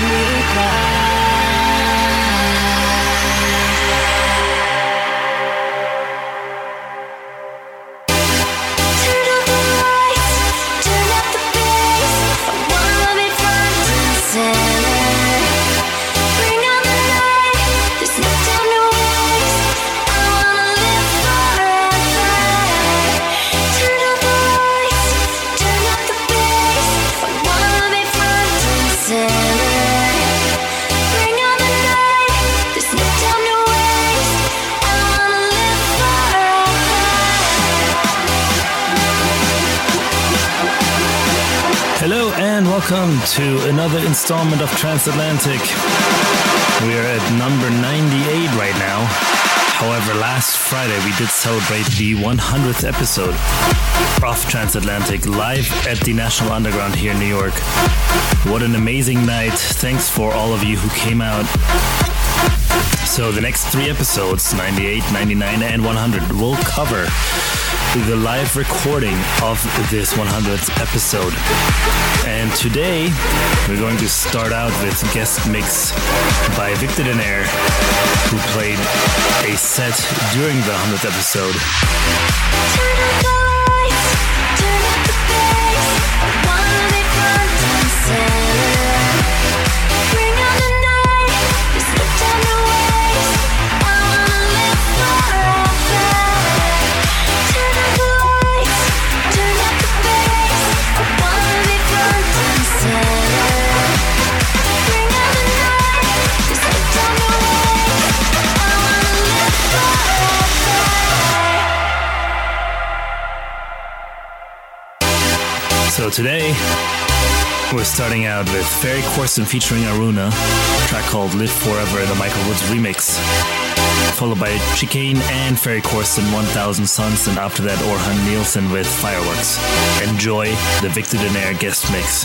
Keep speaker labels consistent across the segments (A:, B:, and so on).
A: me cry. Another installment of Transatlantic. We are at number 98 right now. However, last Friday we did celebrate the 100th episode of Transatlantic live at the National Underground here in New York. What an amazing night. Thanks for all of you who came out. So, the next three episodes 98, 99, and 100 will cover the live recording of this 100th episode. And today we're going to start out with guest mix by Victor Dinaire, who played a set during the 100th episode. So today, we're starting out with Ferry Corsten featuring Aruna, track called Live Forever, the Michael Woods remix. Followed by Chicane and Ferry Corsten 1000 Suns, and after that, Orjan Nilsen with Fireworks. Enjoy the Victor Dinaire guest mix.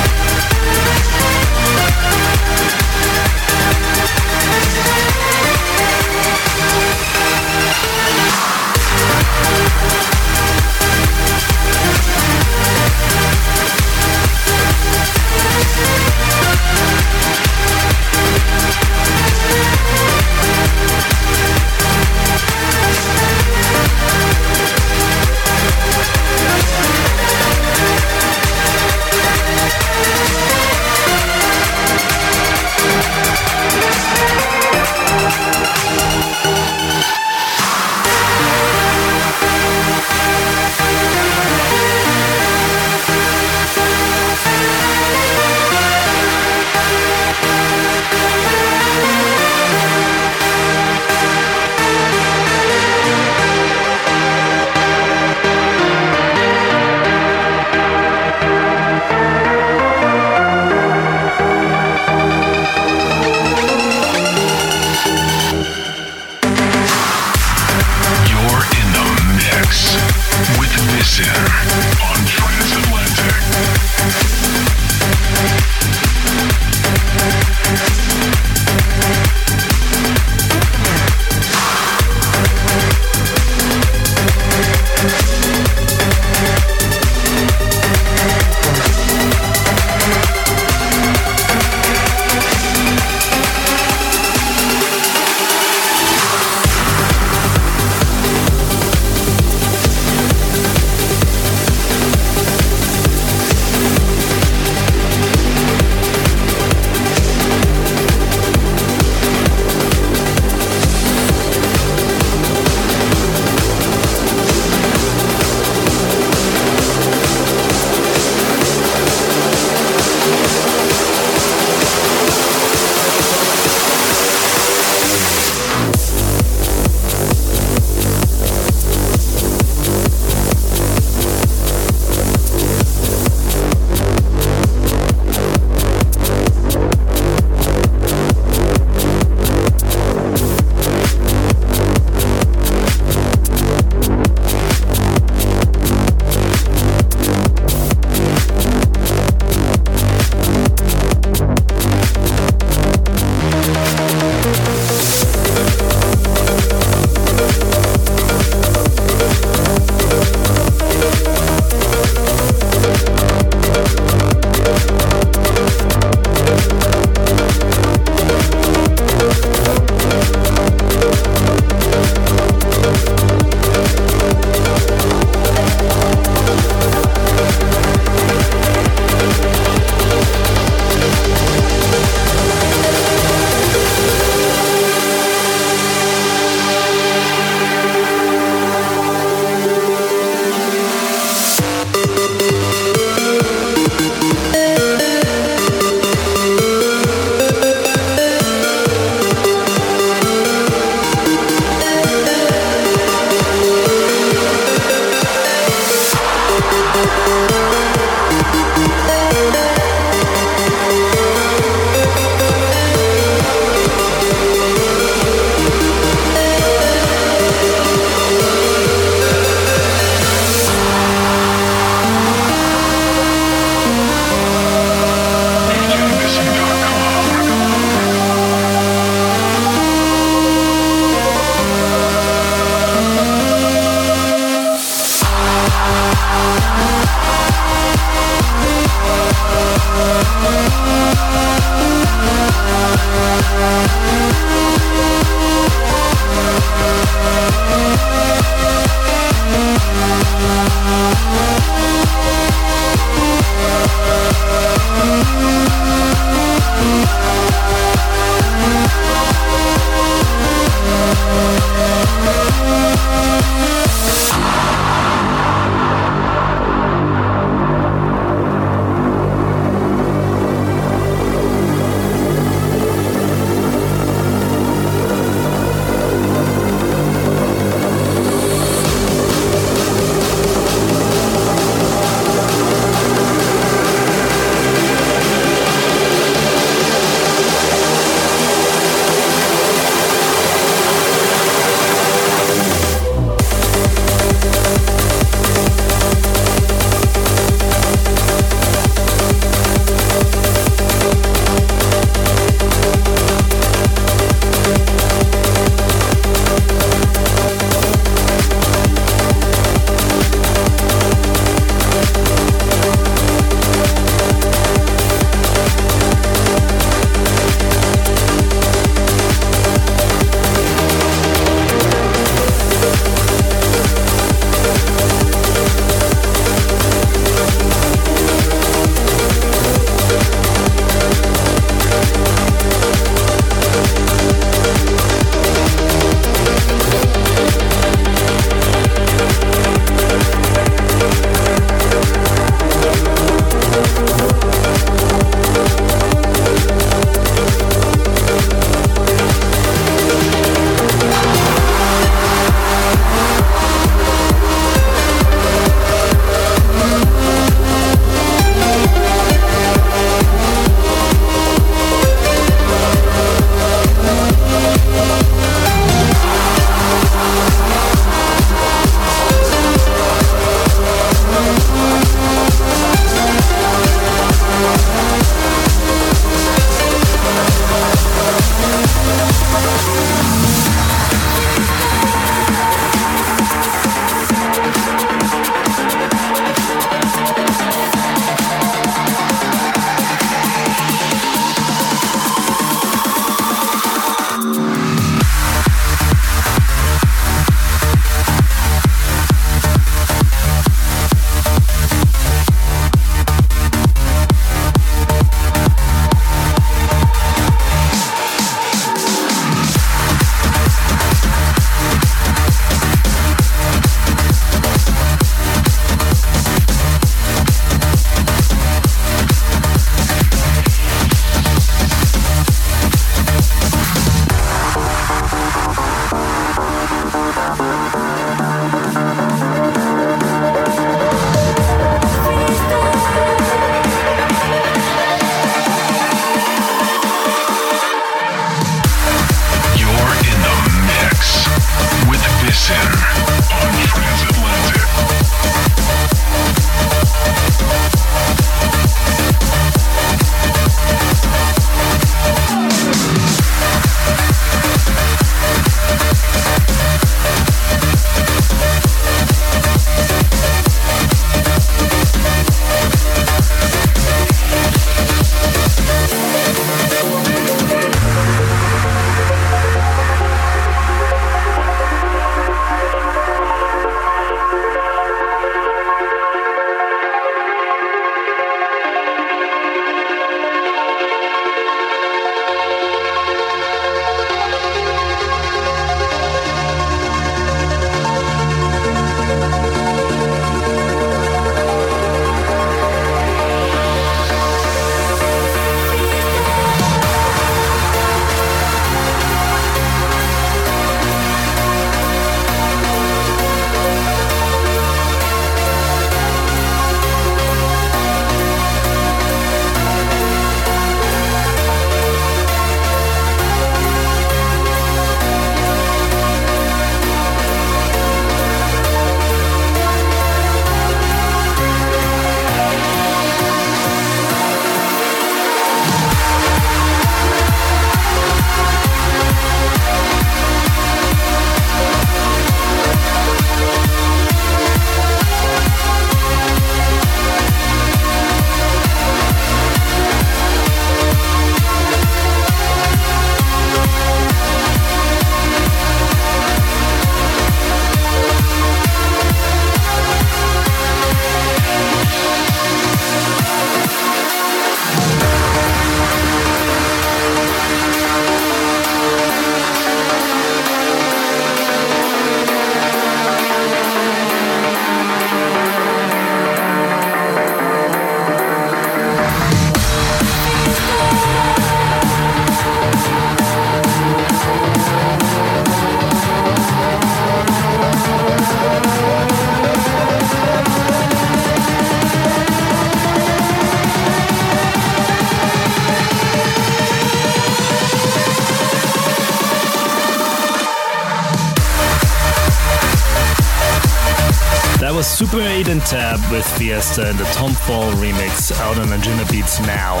B: Tab with Fiesta and the Tom Fall remix out on Anjunabeats now.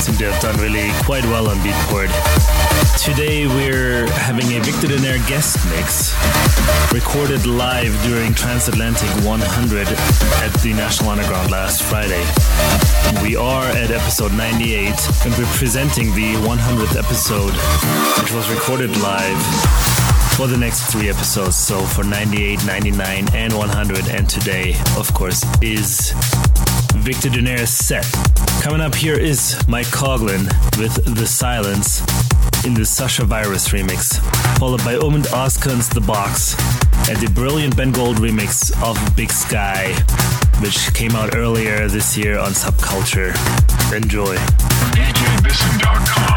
B: Seem to have done really quite well on Beatport. Today we're having a Victor Dinaire guest mix recorded live during Transatlantic 100 at the National Underground last Friday. We are at episode 98 and we're presenting the 100th episode, which was recorded live for the next three episodes. So for 98, 99, and 100, and today, of course, is Victor Dinaire's set. Coming up here is Mike Koglin with The Silence in the Sasha Virus remix, followed by Omid Oskan's The Box and the brilliant Ben Gold remix of Big Sky, which came out earlier this year on Subculture. Enjoy. DJBissen.com.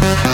B: Thank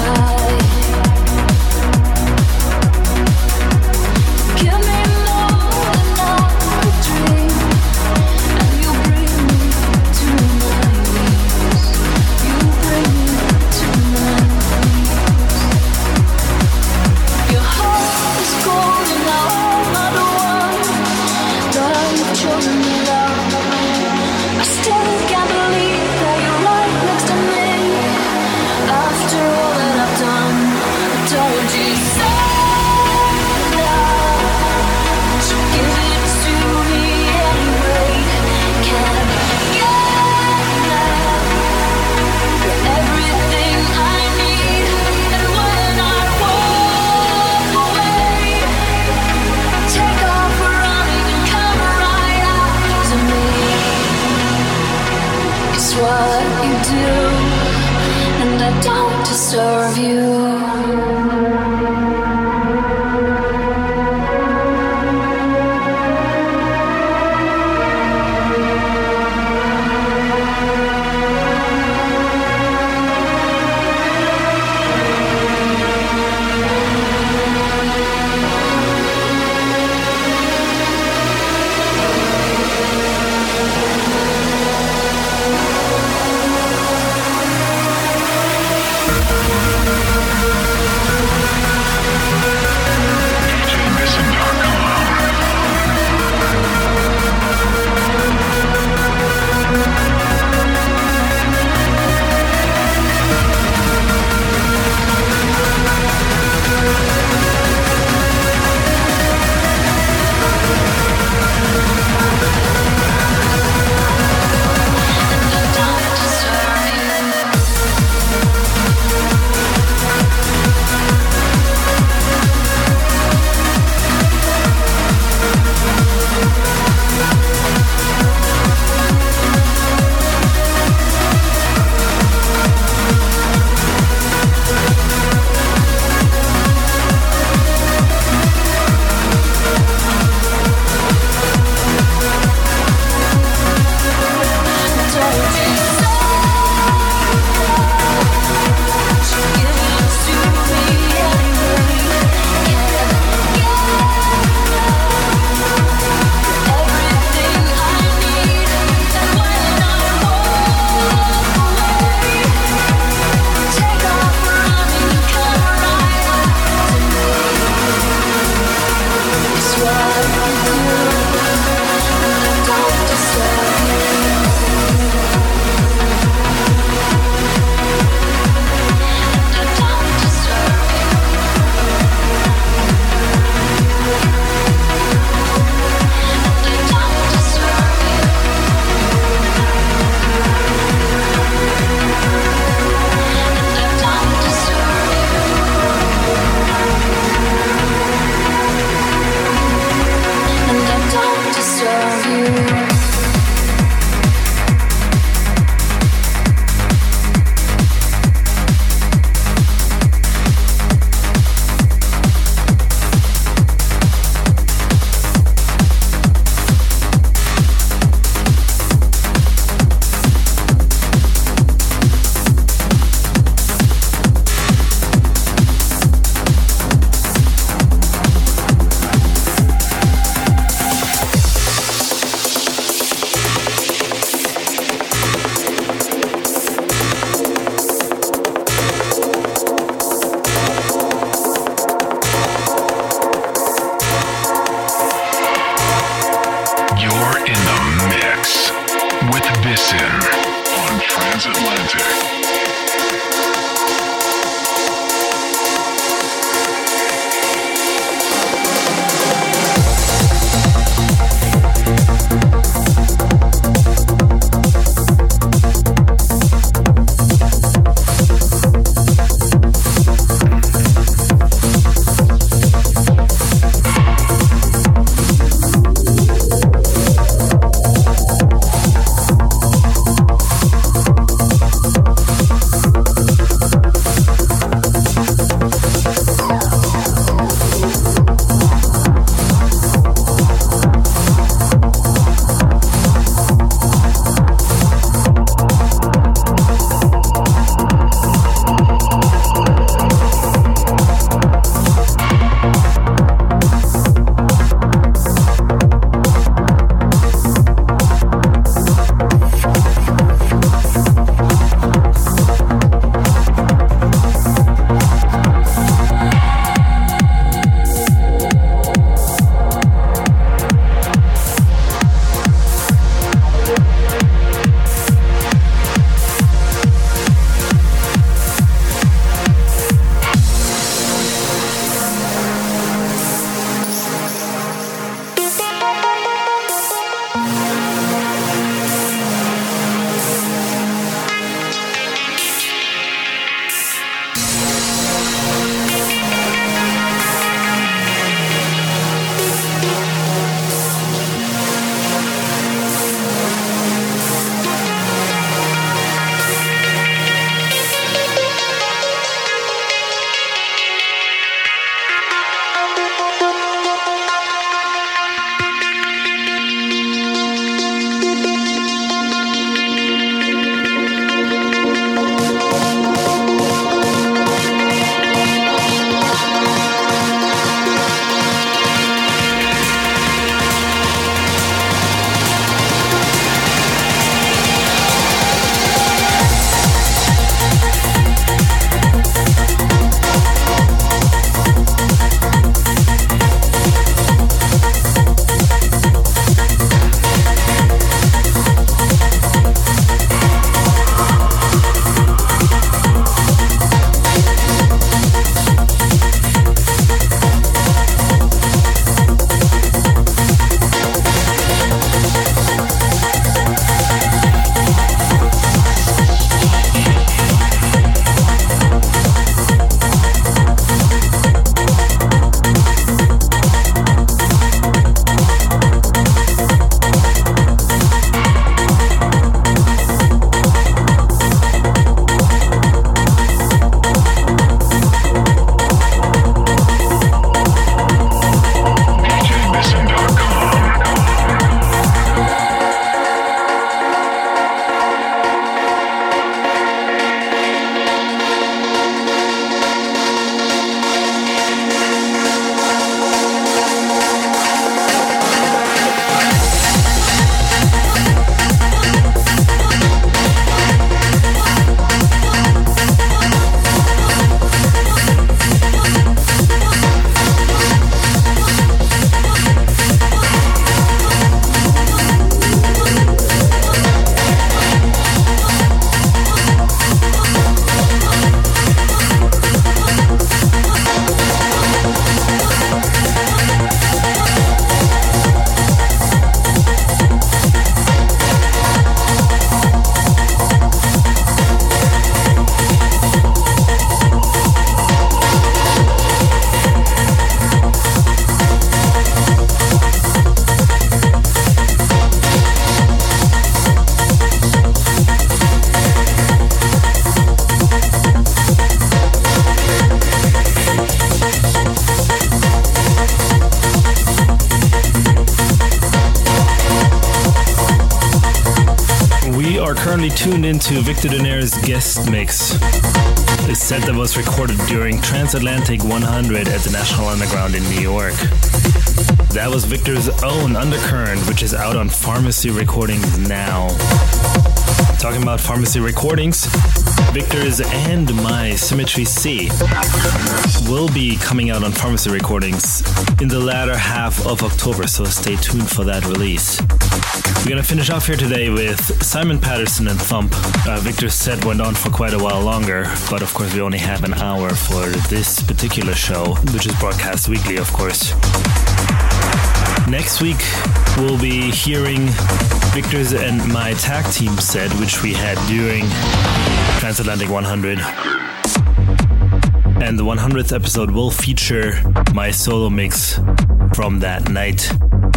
B: time tuned into Victor Dinaire's guest mix. A set that was recorded during Transatlantic 100 at the National Underground in New York. That was Victor's own Undercurrent, which is out on Pharmacy Recordings now. Talking about Pharmacy Recordings, Victor's and my Symmetry C will be coming out on Pharmacy Recordings in the latter half of October, so stay tuned for that release. We're gonna finish off here today with Simon Patterson and Thump. Uh, Victor's set went on for quite a while longer, but of course we only have an hour for this particular show, which is broadcast weekly, of course. Next week, we'll be hearing Victor's and my tag team set, which we had during Transatlantic 100. And the 100th episode will feature my solo mix from that night,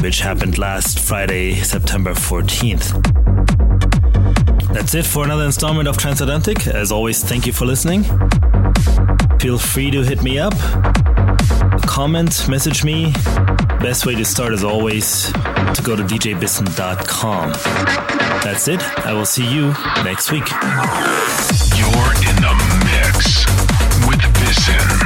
B: which happened last Friday, September 14th. That's it for another installment of Transatlantic. As always, thank you for listening. Feel free to hit me up, comment, message me. Best way to start, as always, to go to djbissen.com. That's it. I will see you next week.
C: You're in the mix with Bissen.